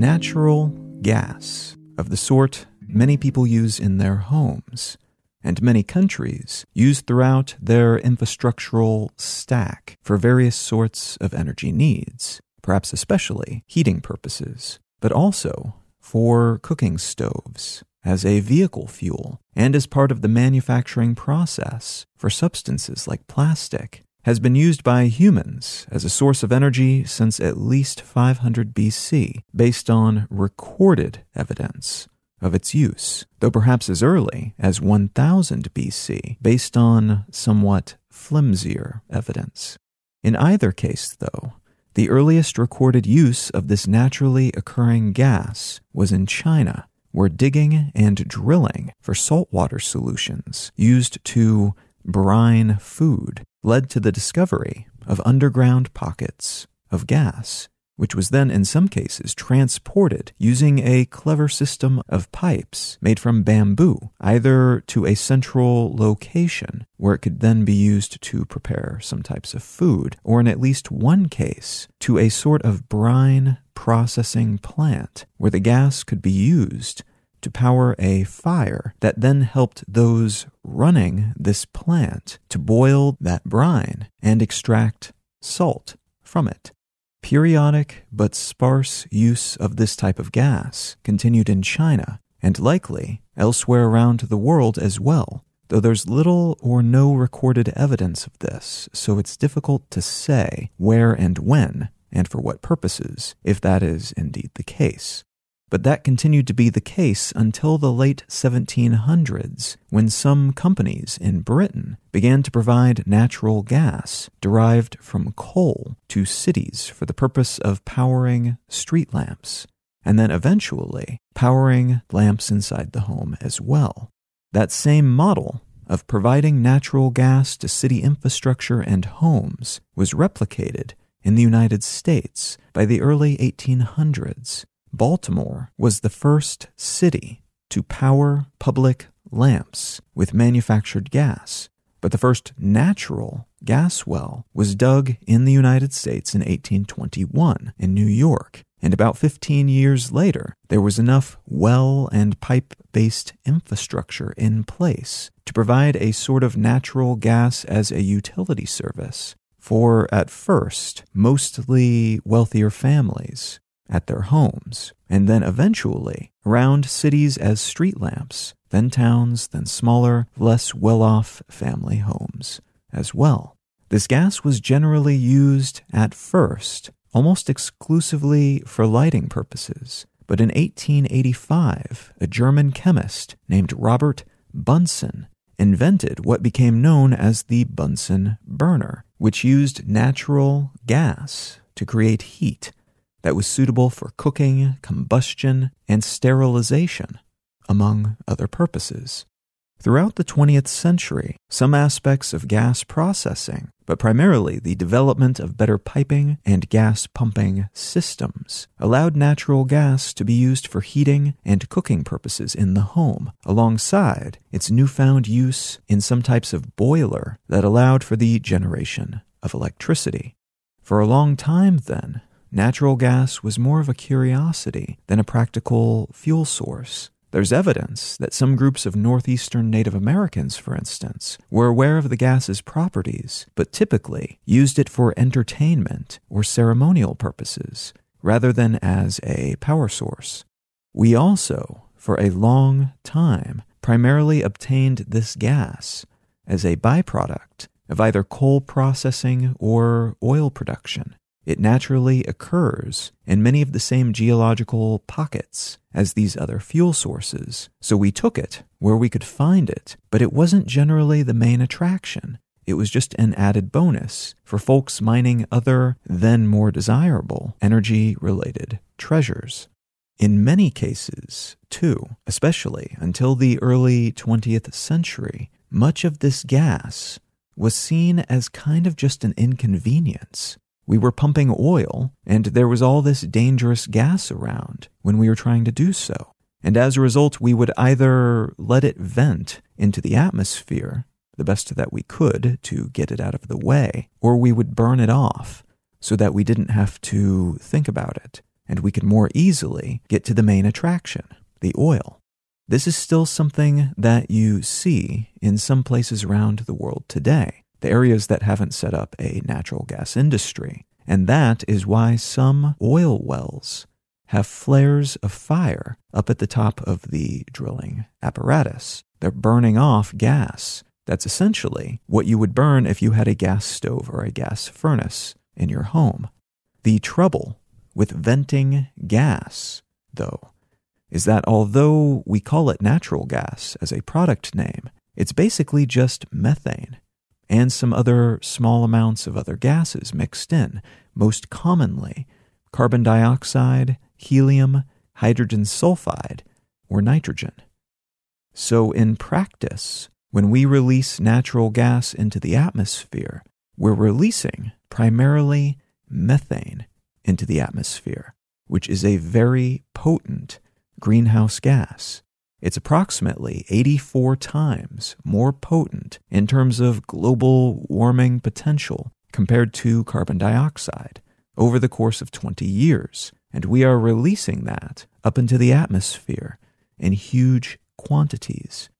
Natural gas, of the sort many people use in their homes, and many countries use throughout their infrastructural stack for various sorts of energy needs, perhaps especially heating purposes, but also for cooking stoves, as a vehicle fuel, and as part of the manufacturing process for substances like plastic, has been used by humans as a source of energy since at least 500 BC, based on recorded evidence of its use, though perhaps as early as 1000 BC, based on somewhat flimsier evidence. In either case, though, the earliest recorded use of this naturally occurring gas was in China, where digging and drilling for saltwater solutions used to brine food led to the discovery of underground pockets of gas which was then in some cases transported using a clever system of pipes made from bamboo, either to a central location where it could then be used to prepare some types of food, or in at least one case, to a sort of brine processing plant where the gas could be used to power a fire that then helped those running this plant to boil that brine and extract salt from it. Periodic but sparse use of this type of gas continued in China and likely elsewhere around the world as well, though there's little or no recorded evidence of this, so it's difficult to say where and when and for what purposes, if that is indeed the case. But that continued to be the case until the late 1700s, when some companies in Britain began to provide natural gas derived from coal to cities for the purpose of powering street lamps, and then eventually powering lamps inside the home as well. That same model of providing natural gas to city infrastructure and homes was replicated in the United States by the early 1800s Baltimore was the first city to power public lamps with manufactured gas, but the first natural gas well was dug in the United States in 1821 in New York. And about 15 years later, there was enough well and pipe based infrastructure in place to provide a sort of natural gas as a utility service for, at first, mostly wealthier families at their homes, and then eventually around cities as street lamps, then towns, then smaller, less well off family homes as well. This gas was generally used at first almost exclusively for lighting purposes, but in 1885, a German chemist named Robert Bunsen invented what became known as the Bunsen burner, which used natural gas to create heat that was suitable for cooking, combustion, and sterilization, among other purposes. Throughout the 20th century, some aspects of gas processing, but primarily the development of better piping and gas pumping systems, allowed natural gas to be used for heating and cooking purposes in the home, alongside its newfound use in some types of boiler that allowed for the generation of electricity. For a long time, then, natural gas was more of a curiosity than a practical fuel source. There's evidence that some groups of northeastern Native Americans, for instance, were aware of the gas's properties, but typically used it for entertainment or ceremonial purposes, rather than as a power source. We also, for a long time, primarily obtained this gas as a byproduct of either coal processing or oil production, it naturally occurs in many of the same geological pockets as these other fuel sources, so we took it where we could find it, but it wasn't generally the main attraction. It was just an added bonus for folks mining other, then more desirable, energy related treasures. In many cases, too, especially until the early 20th century, much of this gas was seen as kind of just an inconvenience We were pumping oil, and there was all this dangerous gas around when we were trying to do so. And as a result, we would either let it vent into the atmosphere, the best that we could to get it out of the way, or we would burn it off so that we didn't have to think about it and we could more easily get to the main attraction, the oil. This is still something that you see in some places around the world today, the areas that haven't set up a natural gas industry. And that is why some oil wells have flares of fire up at the top of the drilling apparatus. They're burning off gas. That's essentially what you would burn if you had a gas stove or a gas furnace in your home. The trouble with venting gas, though, is that although we call it natural gas as a product name, it's basically just methane and some other small amounts of other gases mixed in, most commonly carbon dioxide, helium, hydrogen sulfide, or nitrogen. So, in practice, when we release natural gas into the atmosphere, we're releasing primarily methane into the atmosphere, which is a very potent greenhouse gas. It's approximately 84 times more potent in terms of global warming potential compared to carbon dioxide over the course of 20 years. And we are releasing that up into the atmosphere in huge quantities.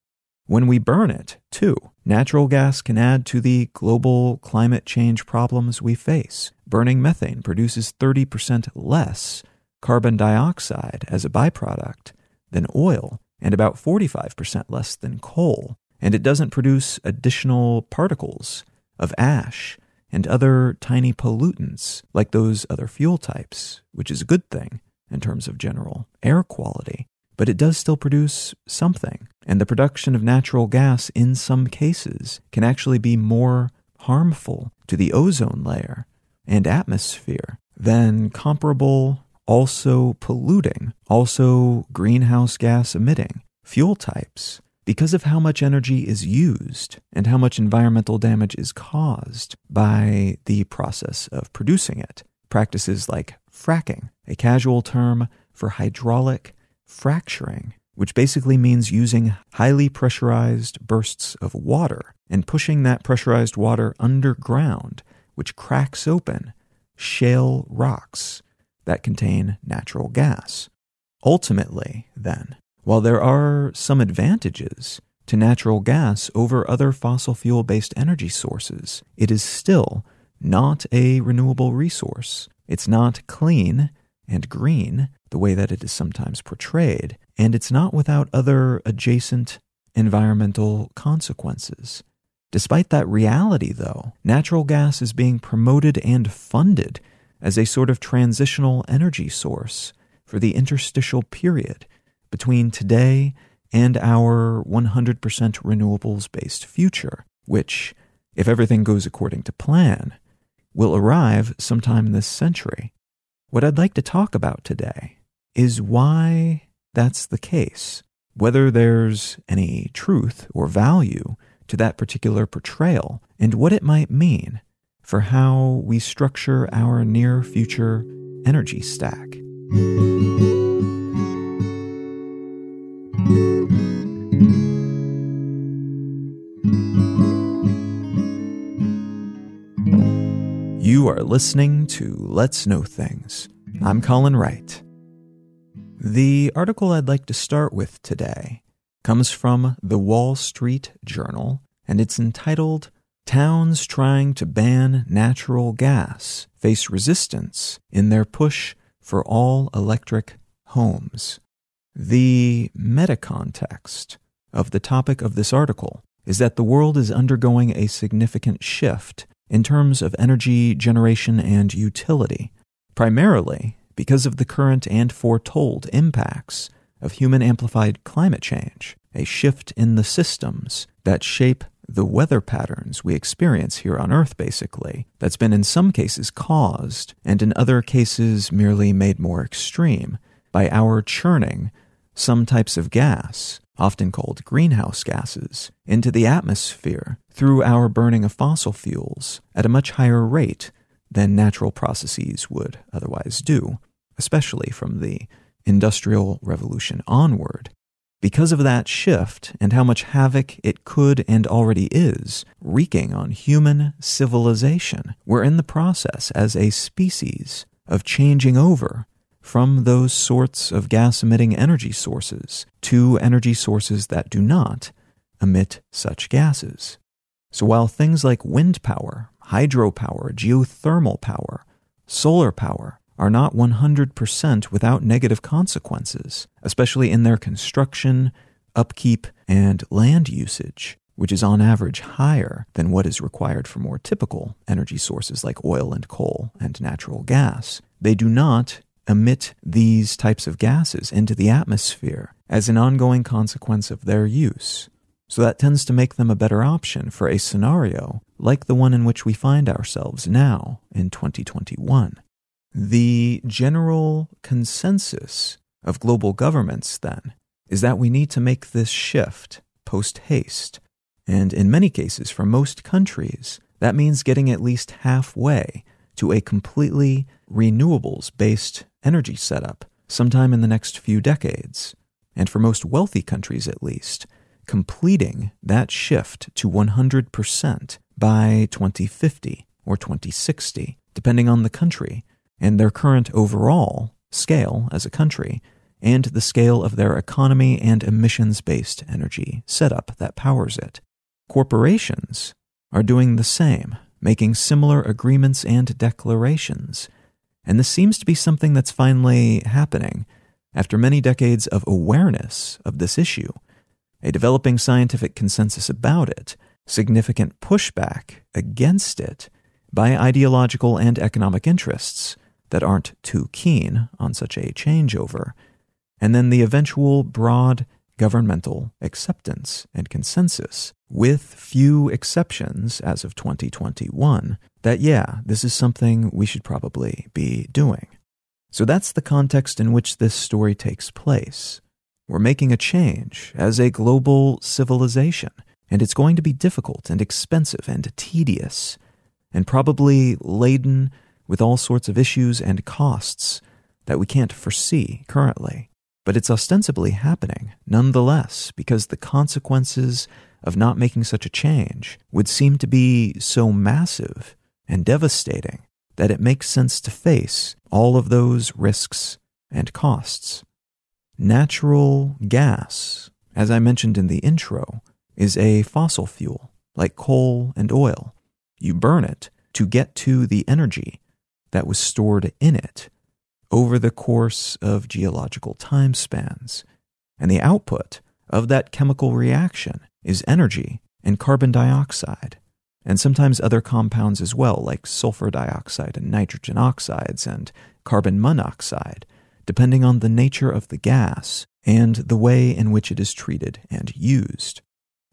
When we burn it, too, natural gas can add to the global climate change problems we face. Burning methane produces 30% less carbon dioxide as a byproduct than oil and about 45% less than coal. And it doesn't produce additional particles of ash and other tiny pollutants like those other fuel types, which is a good thing in terms of general air quality but it does still produce something. And the production of natural gas, in some cases, can actually be more harmful to the ozone layer and atmosphere than comparable, also polluting, also greenhouse gas emitting fuel types because of how much energy is used and how much environmental damage is caused by the process of producing it. Practices like fracking, a casual term for hydraulic fracturing, which basically means using highly pressurized bursts of water and pushing that pressurized water underground, which cracks open shale rocks that contain natural gas. Ultimately, then, while there are some advantages to natural gas over other fossil fuel based energy sources, it is still not a renewable resource. It's not clean and green the way that it is sometimes portrayed, and it's not without other adjacent environmental consequences. Despite that reality, though, natural gas is being promoted and funded as a sort of transitional energy source for the interstitial period between today and our 100% renewables based future, which, if everything goes according to plan, will arrive sometime this century. What I'd like to talk about today is why that's the case, whether there's any truth or value to that particular portrayal, and what it might mean for how we structure our near future energy stack. You are listening to Let's Know Things. I'm Colin Wright. The article I'd like to start with today comes from the Wall Street Journal, and it's entitled Towns Trying to Ban Natural Gas Face Resistance in Their Push for All Electric Homes. The meta context of the topic of this article is that the world is undergoing a significant shift in terms of energy generation and utility, primarily because of the current and foretold impacts of human amplified climate change, a shift in the systems that shape the weather patterns we experience here on Earth, basically, that's been in some cases caused, and in other cases merely made more extreme, by our churning some types of gas, often called greenhouse gases, into the atmosphere through our burning of fossil fuels at a much higher rate than natural processes would otherwise do, especially from the Industrial Revolution onward. Because of that shift and how much havoc it could and already is wreaking on human civilization, we're in the process as a species of changing over from those sorts of gas emitting energy sources to energy sources that do not emit such gases. So while things like wind power, hydropower, geothermal power, solar power are not 100% without negative consequences, especially in their construction, upkeep, and land usage, which is on average higher than what is required for more typical energy sources like oil and coal and natural gas. They do not emit these types of gases into the atmosphere as an ongoing consequence of their use. So that tends to make them a better option for a scenario like the one in which we find ourselves now in 2021. The general consensus of global governments, then, is that we need to make this shift post haste. And in many cases, for most countries, that means getting at least halfway to a completely renewables based energy setup sometime in the next few decades. And for most wealthy countries, at least, completing that shift to 100% by 2050 or 2060, depending on the country and their current overall scale as a country and the scale of their economy and emissions based energy setup that powers it. Corporations are doing the same, making similar agreements and declarations. And this seems to be something that's finally happening after many decades of awareness of this issue a developing scientific consensus about it, significant pushback against it by ideological and economic interests that aren't too keen on such a changeover, and then the eventual broad governmental acceptance and consensus, with few exceptions as of 2021, that yeah, this is something we should probably be doing. So that's the context in which this story takes place. We're making a change as a global civilization, and it's going to be difficult and expensive and tedious, and probably laden with all sorts of issues and costs that we can't foresee currently. But it's ostensibly happening nonetheless because the consequences of not making such a change would seem to be so massive and devastating that it makes sense to face all of those risks and costs. Natural gas, as I mentioned in the intro, is a fossil fuel like coal and oil. You burn it to get to the energy that was stored in it over the course of geological time spans. And the output of that chemical reaction is energy and carbon dioxide, and sometimes other compounds as well, like sulfur dioxide and nitrogen oxides and carbon monoxide depending on the nature of the gas and the way in which it is treated and used.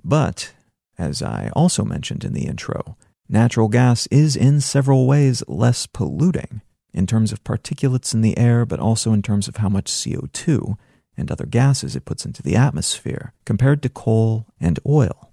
But, as I also mentioned in the intro, natural gas is in several ways less polluting in terms of particulates in the air, but also in terms of how much CO2 and other gases it puts into the atmosphere compared to coal and oil.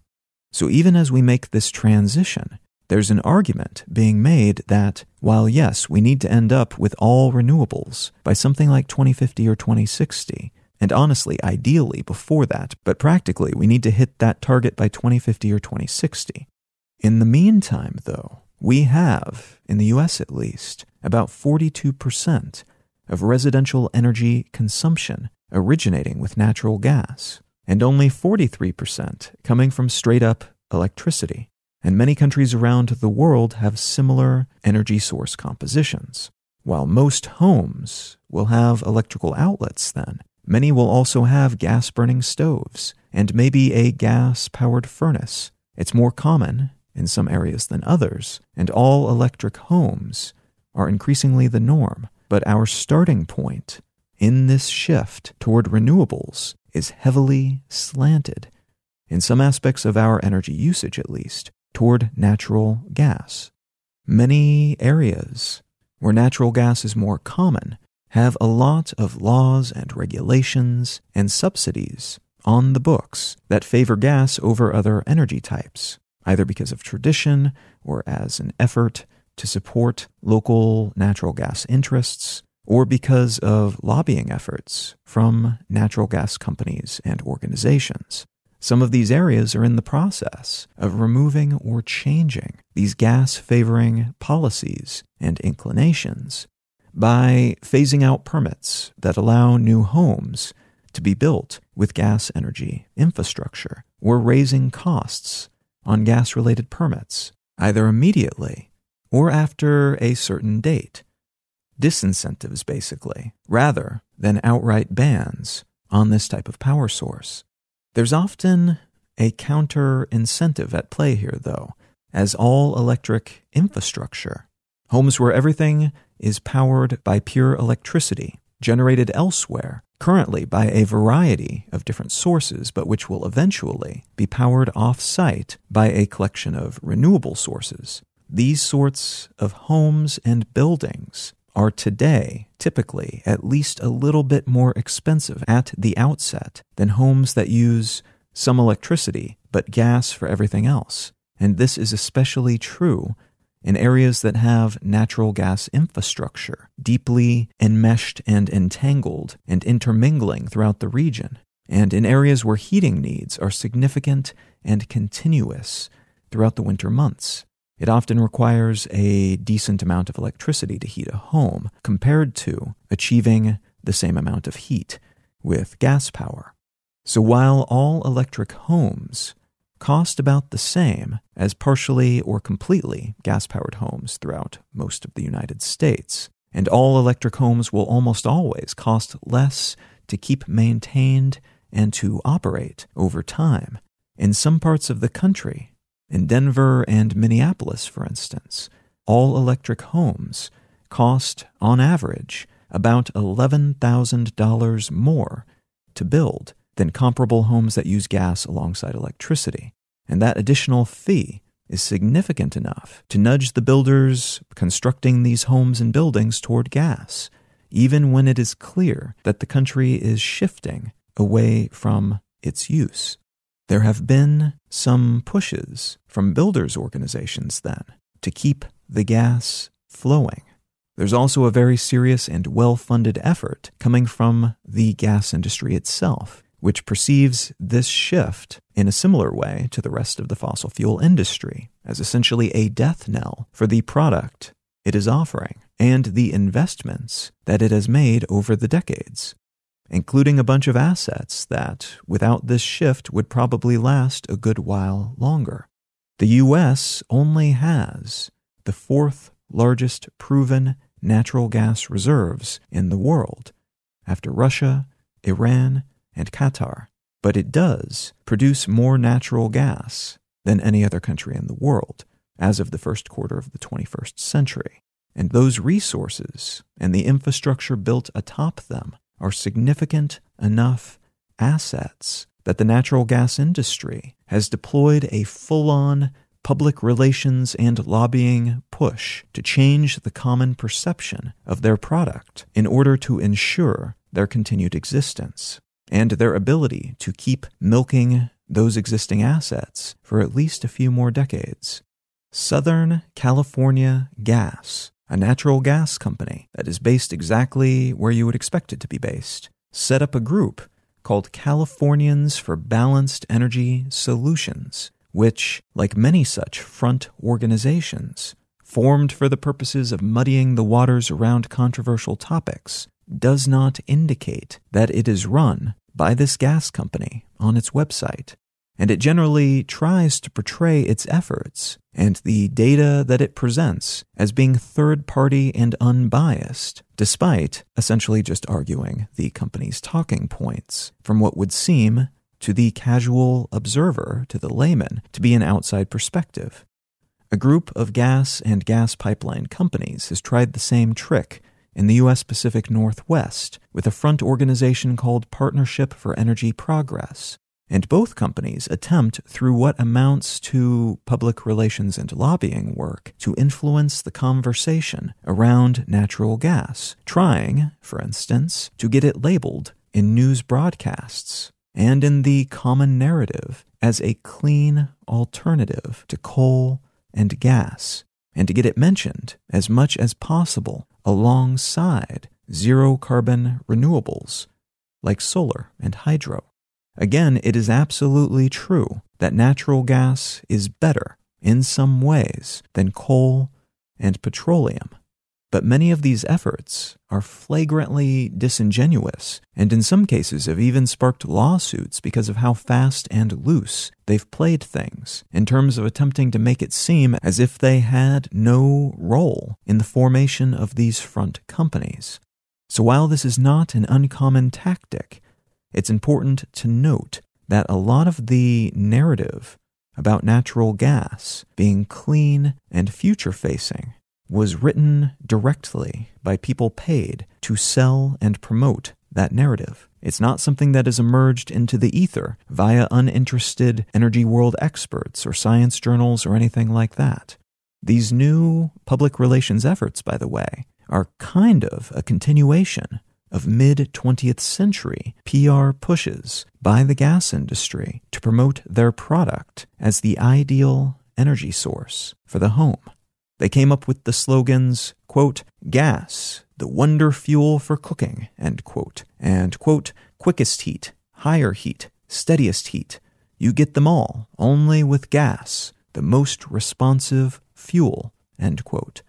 So even as we make this transition, there's an argument being made that while yes, we need to end up with all renewables by something like 2050 or 2060, and honestly, ideally before that, but practically we need to hit that target by 2050 or 2060. In the meantime, though, we have, in the US at least, about 42% of residential energy consumption originating with natural gas, and only 43% coming from straight up electricity and many countries around the world have similar energy source compositions. While most homes will have electrical outlets, then, many will also have gas burning stoves and maybe a gas powered furnace. It's more common in some areas than others, and all electric homes are increasingly the norm. But our starting point in this shift toward renewables is heavily slanted, in some aspects of our energy usage at least, toward natural gas. Many areas where natural gas is more common have a lot of laws and regulations and subsidies on the books that favor gas over other energy types, either because of tradition or as an effort to support local natural gas interests or because of lobbying efforts from natural gas companies and organizations. Some of these areas are in the process of removing or changing these gas favoring policies and inclinations by phasing out permits that allow new homes to be built with gas energy infrastructure or raising costs on gas related permits, either immediately or after a certain date. Disincentives, basically, rather than outright bans on this type of power source. There's often a counter incentive at play here, though, as all electric infrastructure, homes where everything is powered by pure electricity generated elsewhere, currently by a variety of different sources, but which will eventually be powered off site by a collection of renewable sources. These sorts of homes and buildings are today typically at least a little bit more expensive at the outset than homes that use some electricity but gas for everything else. And this is especially true in areas that have natural gas infrastructure deeply enmeshed and entangled and intermingling throughout the region, and in areas where heating needs are significant and continuous throughout the winter months. It often requires a decent amount of electricity to heat a home compared to achieving the same amount of heat with gas power. So while all electric homes cost about the same as partially or completely gas powered homes throughout most of the United States, and all electric homes will almost always cost less to keep maintained and to operate over time. In some parts of the country, in Denver and Minneapolis, for instance, all electric homes cost, on average, about $11,000 more to build than comparable homes that use gas alongside electricity. And that additional fee is significant enough to nudge the builders constructing these homes and buildings toward gas, even when it is clear that the country is shifting away from its use. There have been some pushes from builders' organizations then to keep the gas flowing. There's also a very serious and well funded effort coming from the gas industry itself, which perceives this shift in a similar way to the rest of the fossil fuel industry as essentially a death knell for the product it is offering and the investments that it has made over the decades including a bunch of assets that, without this shift, would probably last a good while longer. The US only has the fourth largest proven natural gas reserves in the world, after Russia, Iran, and Qatar. But it does produce more natural gas than any other country in the world as of the first quarter of the 21st century. And those resources and the infrastructure built atop them are significant enough assets that the natural gas industry has deployed a full on public relations and lobbying push to change the common perception of their product in order to ensure their continued existence and their ability to keep milking those existing assets for at least a few more decades. Southern California Gas a natural gas company that is based exactly where you would expect it to be based, set up a group called Californians for Balanced Energy Solutions, which, like many such front organizations, formed for the purposes of muddying the waters around controversial topics, does not indicate that it is run by this gas company on its website and it generally tries to portray its efforts and the data that it presents as being third party and unbiased, despite essentially just arguing the company's talking points from what would seem to the casual observer, to the layman, to be an outside perspective. A group of gas and gas pipeline companies has tried the same trick in the U.S. Pacific Northwest with a front organization called Partnership for Energy Progress, and both companies attempt, through what amounts to public relations and lobbying work, to influence the conversation around natural gas, trying, for instance, to get it labeled in news broadcasts and in the common narrative as a clean alternative to coal and gas, and to get it mentioned as much as possible alongside zero carbon renewables like solar and hydro. Again, it is absolutely true that natural gas is better in some ways than coal and petroleum. But many of these efforts are flagrantly disingenuous, and in some cases have even sparked lawsuits because of how fast and loose they've played things, in terms of attempting to make it seem as if they had no role in the formation of these front companies. So while this is not an uncommon tactic, it's important to note that a lot of the narrative about natural gas being clean and future facing was written directly by people paid to sell and promote that narrative. It's not something that has emerged into the ether via uninterested energy world experts or science journals or anything like that. These new public relations efforts, by the way, are kind of a continuation of mid 20th century PR pushes by the gas industry to promote their product as the ideal energy source for the home. They came up with the slogans, quote, gas, the wonder fuel for cooking, end quote, and, quote, quickest heat, higher heat, steadiest heat. You get them all only with gas, the most responsive fuel, end quote.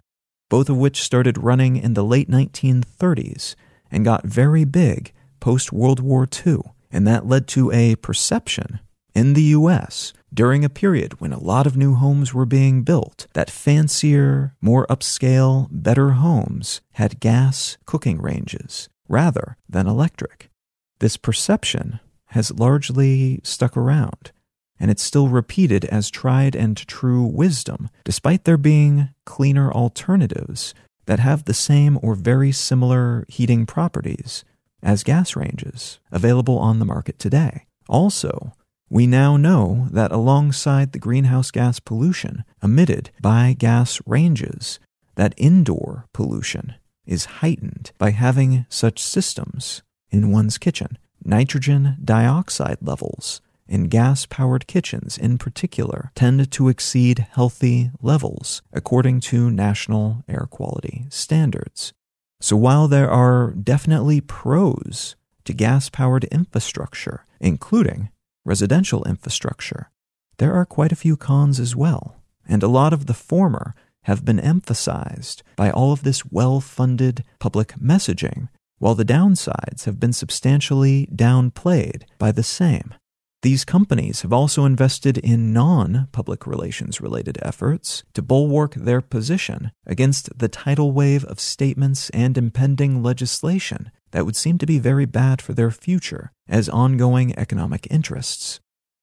Both of which started running in the late 1930s and got very big post World War II. And that led to a perception in the US during a period when a lot of new homes were being built that fancier, more upscale, better homes had gas cooking ranges rather than electric. This perception has largely stuck around, and it's still repeated as tried and true wisdom, despite there being cleaner alternatives that have the same or very similar heating properties as gas ranges available on the market today. Also, we now know that alongside the greenhouse gas pollution emitted by gas ranges, that indoor pollution is heightened by having such systems in one's kitchen. Nitrogen dioxide levels in gas powered kitchens, in particular, tend to exceed healthy levels according to national air quality standards. So while there are definitely pros to gas powered infrastructure, including residential infrastructure, there are quite a few cons as well, and a lot of the former have been emphasized by all of this well funded public messaging, while the downsides have been substantially downplayed by the same. These companies have also invested in non public relations related efforts to bulwark their position against the tidal wave of statements and impending legislation that would seem to be very bad for their future as ongoing economic interests.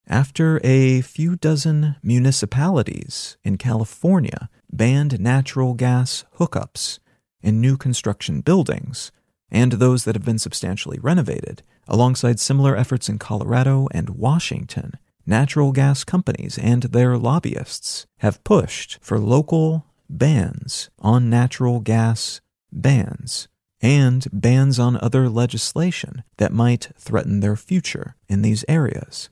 After a few dozen municipalities in California banned natural gas hookups in new construction buildings, and those that have been substantially renovated, alongside similar efforts in Colorado and Washington. Natural gas companies and their lobbyists have pushed for local bans on natural gas bans and bans on other legislation that might threaten their future in these areas.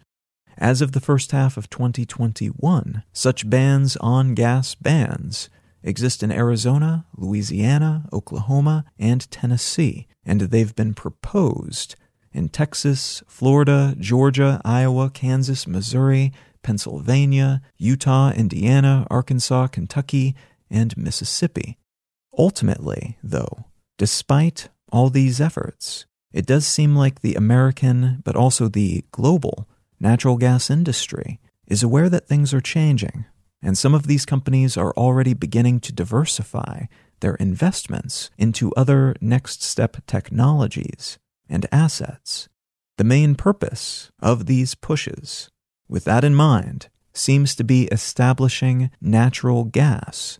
As of the first half of 2021, such bans on gas bans exist in Arizona, Louisiana, Oklahoma, and Tennessee, and they've been proposed in Texas, Florida, Georgia, Iowa, Kansas, Missouri, Pennsylvania, Utah, Indiana, Arkansas, Kentucky, and Mississippi. Ultimately, though, despite all these efforts, it does seem like the American, but also the global, natural gas industry is aware that things are changing, and some of these companies are already beginning to diversify their investments into other next step technologies and assets. The main purpose of these pushes, with that in mind, seems to be establishing natural gas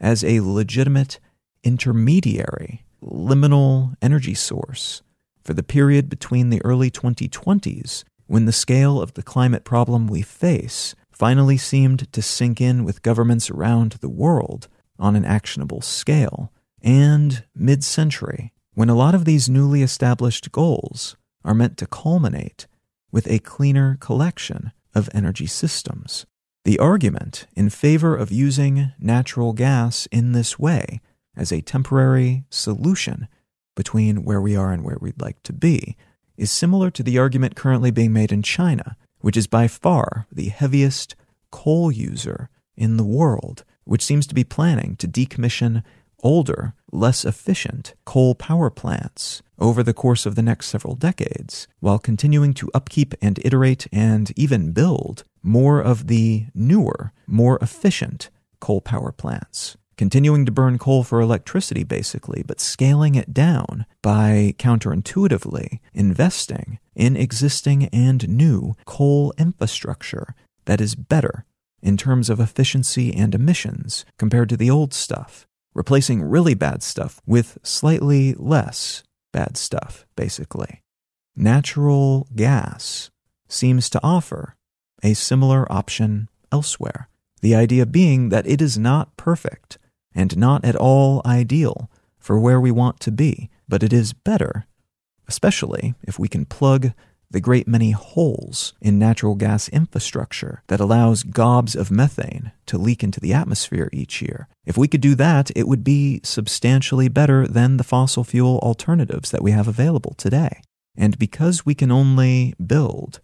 as a legitimate intermediary, liminal energy source for the period between the early 2020s, when the scale of the climate problem we face finally seemed to sink in with governments around the world on an actionable scale, and mid century, when a lot of these newly established goals are meant to culminate with a cleaner collection of energy systems. The argument in favor of using natural gas in this way as a temporary solution between where we are and where we'd like to be is similar to the argument currently being made in China, which is by far the heaviest coal user in the world, which seems to be planning to decommission older, less efficient coal power plants over the course of the next several decades, while continuing to upkeep and iterate and even build more of the newer, more efficient coal power plants. Continuing to burn coal for electricity, basically, but scaling it down by counterintuitively investing in existing and new coal infrastructure that is better in terms of efficiency and emissions compared to the old stuff, replacing really bad stuff with slightly less bad stuff, basically. Natural gas seems to offer a similar option elsewhere. The idea being that it is not perfect and not at all ideal for where we want to be, but it is better, especially if we can plug the great many holes in natural gas infrastructure that allows gobs of methane to leak into the atmosphere each year. If we could do that, it would be substantially better than the fossil fuel alternatives that we have available today. And because we can only build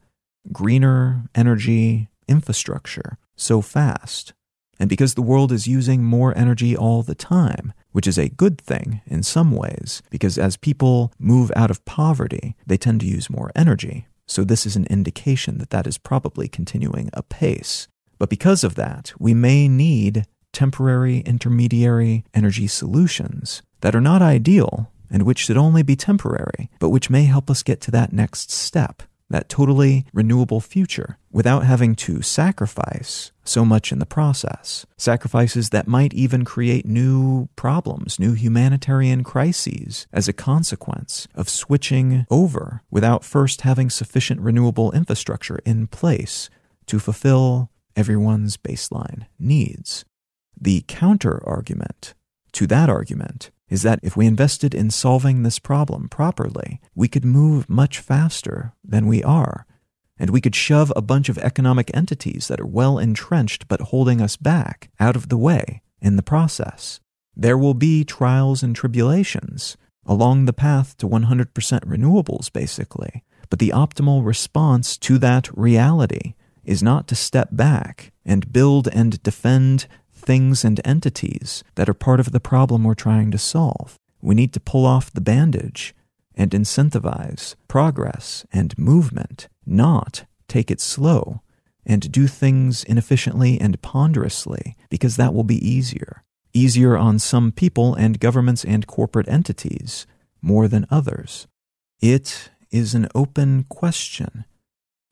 greener energy infrastructure so fast, and because the world is using more energy all the time, which is a good thing in some ways, because as people move out of poverty, they tend to use more energy. So this is an indication that that is probably continuing apace. But because of that, we may need temporary intermediary energy solutions that are not ideal and which should only be temporary, but which may help us get to that next step that totally renewable future without having to sacrifice so much in the process. Sacrifices that might even create new problems, new humanitarian crises as a consequence of switching over without first having sufficient renewable infrastructure in place to fulfill everyone's baseline needs. The counter argument to that argument is that if we invested in solving this problem properly, we could move much faster than we are. And we could shove a bunch of economic entities that are well entrenched but holding us back out of the way in the process. There will be trials and tribulations along the path to 100% renewables, basically. But the optimal response to that reality is not to step back and build and defend things and entities that are part of the problem we're trying to solve. We need to pull off the bandage and incentivize progress and movement, not take it slow and do things inefficiently and ponderously, because that will be easier. Easier on some people and governments and corporate entities more than others. It is an open question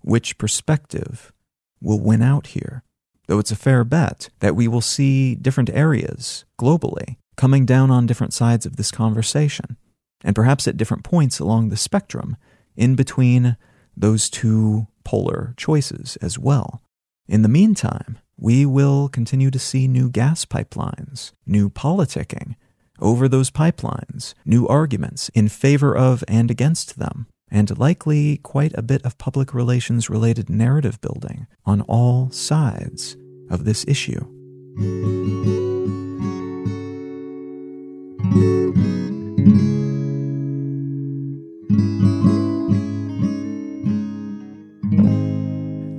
which perspective will win out here though it's a fair bet that we will see different areas globally coming down on different sides of this conversation, and perhaps at different points along the spectrum in between those two polar choices as well. In the meantime, we will continue to see new gas pipelines, new politicking over those pipelines, new arguments in favor of and against them, and likely quite a bit of public relations related narrative building on all sides of this issue.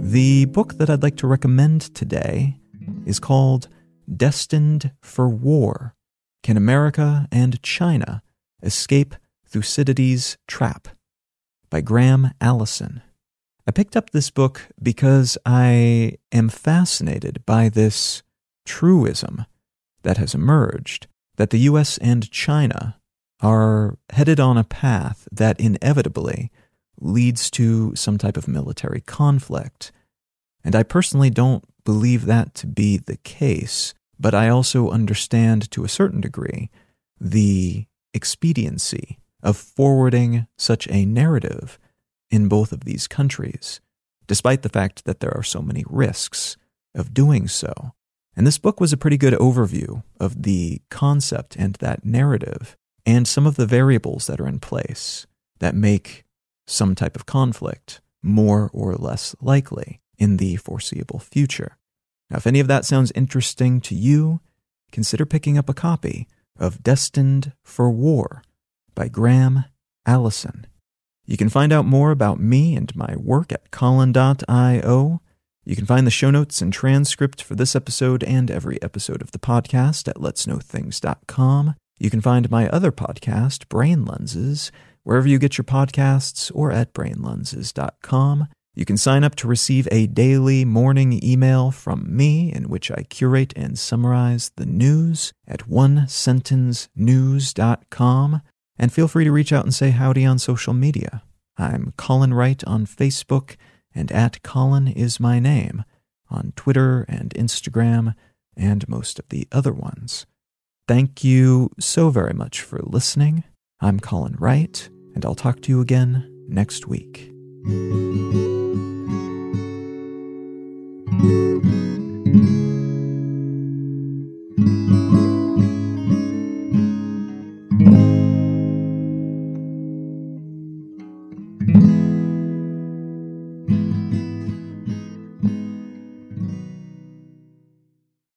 The book that I'd like to recommend today is called Destined for War Can America and China Escape Thucydides' Trap? By Graham Allison. I picked up this book because I am fascinated by this truism that has emerged that the US and China are headed on a path that inevitably leads to some type of military conflict. And I personally don't believe that to be the case, but I also understand to a certain degree the expediency of forwarding such a narrative in both of these countries, despite the fact that there are so many risks of doing so. And this book was a pretty good overview of the concept and that narrative and some of the variables that are in place that make some type of conflict more or less likely in the foreseeable future. Now, if any of that sounds interesting to you, consider picking up a copy of Destined for War by Graham Allison. You can find out more about me and my work at Colin.io. You can find the show notes and transcript for this episode and every episode of the podcast at letsknowthings.com. You can find my other podcast, Brain Lenses, wherever you get your podcasts or at brainlenses.com. You can sign up to receive a daily morning email from me in which I curate and summarize the news at onesentencenews.com. And feel free to reach out and say howdy on social media. I'm Colin Wright on Facebook, and at Colin is my name on Twitter and Instagram and most of the other ones. Thank you so very much for listening. I'm Colin Wright, and I'll talk to you again next week.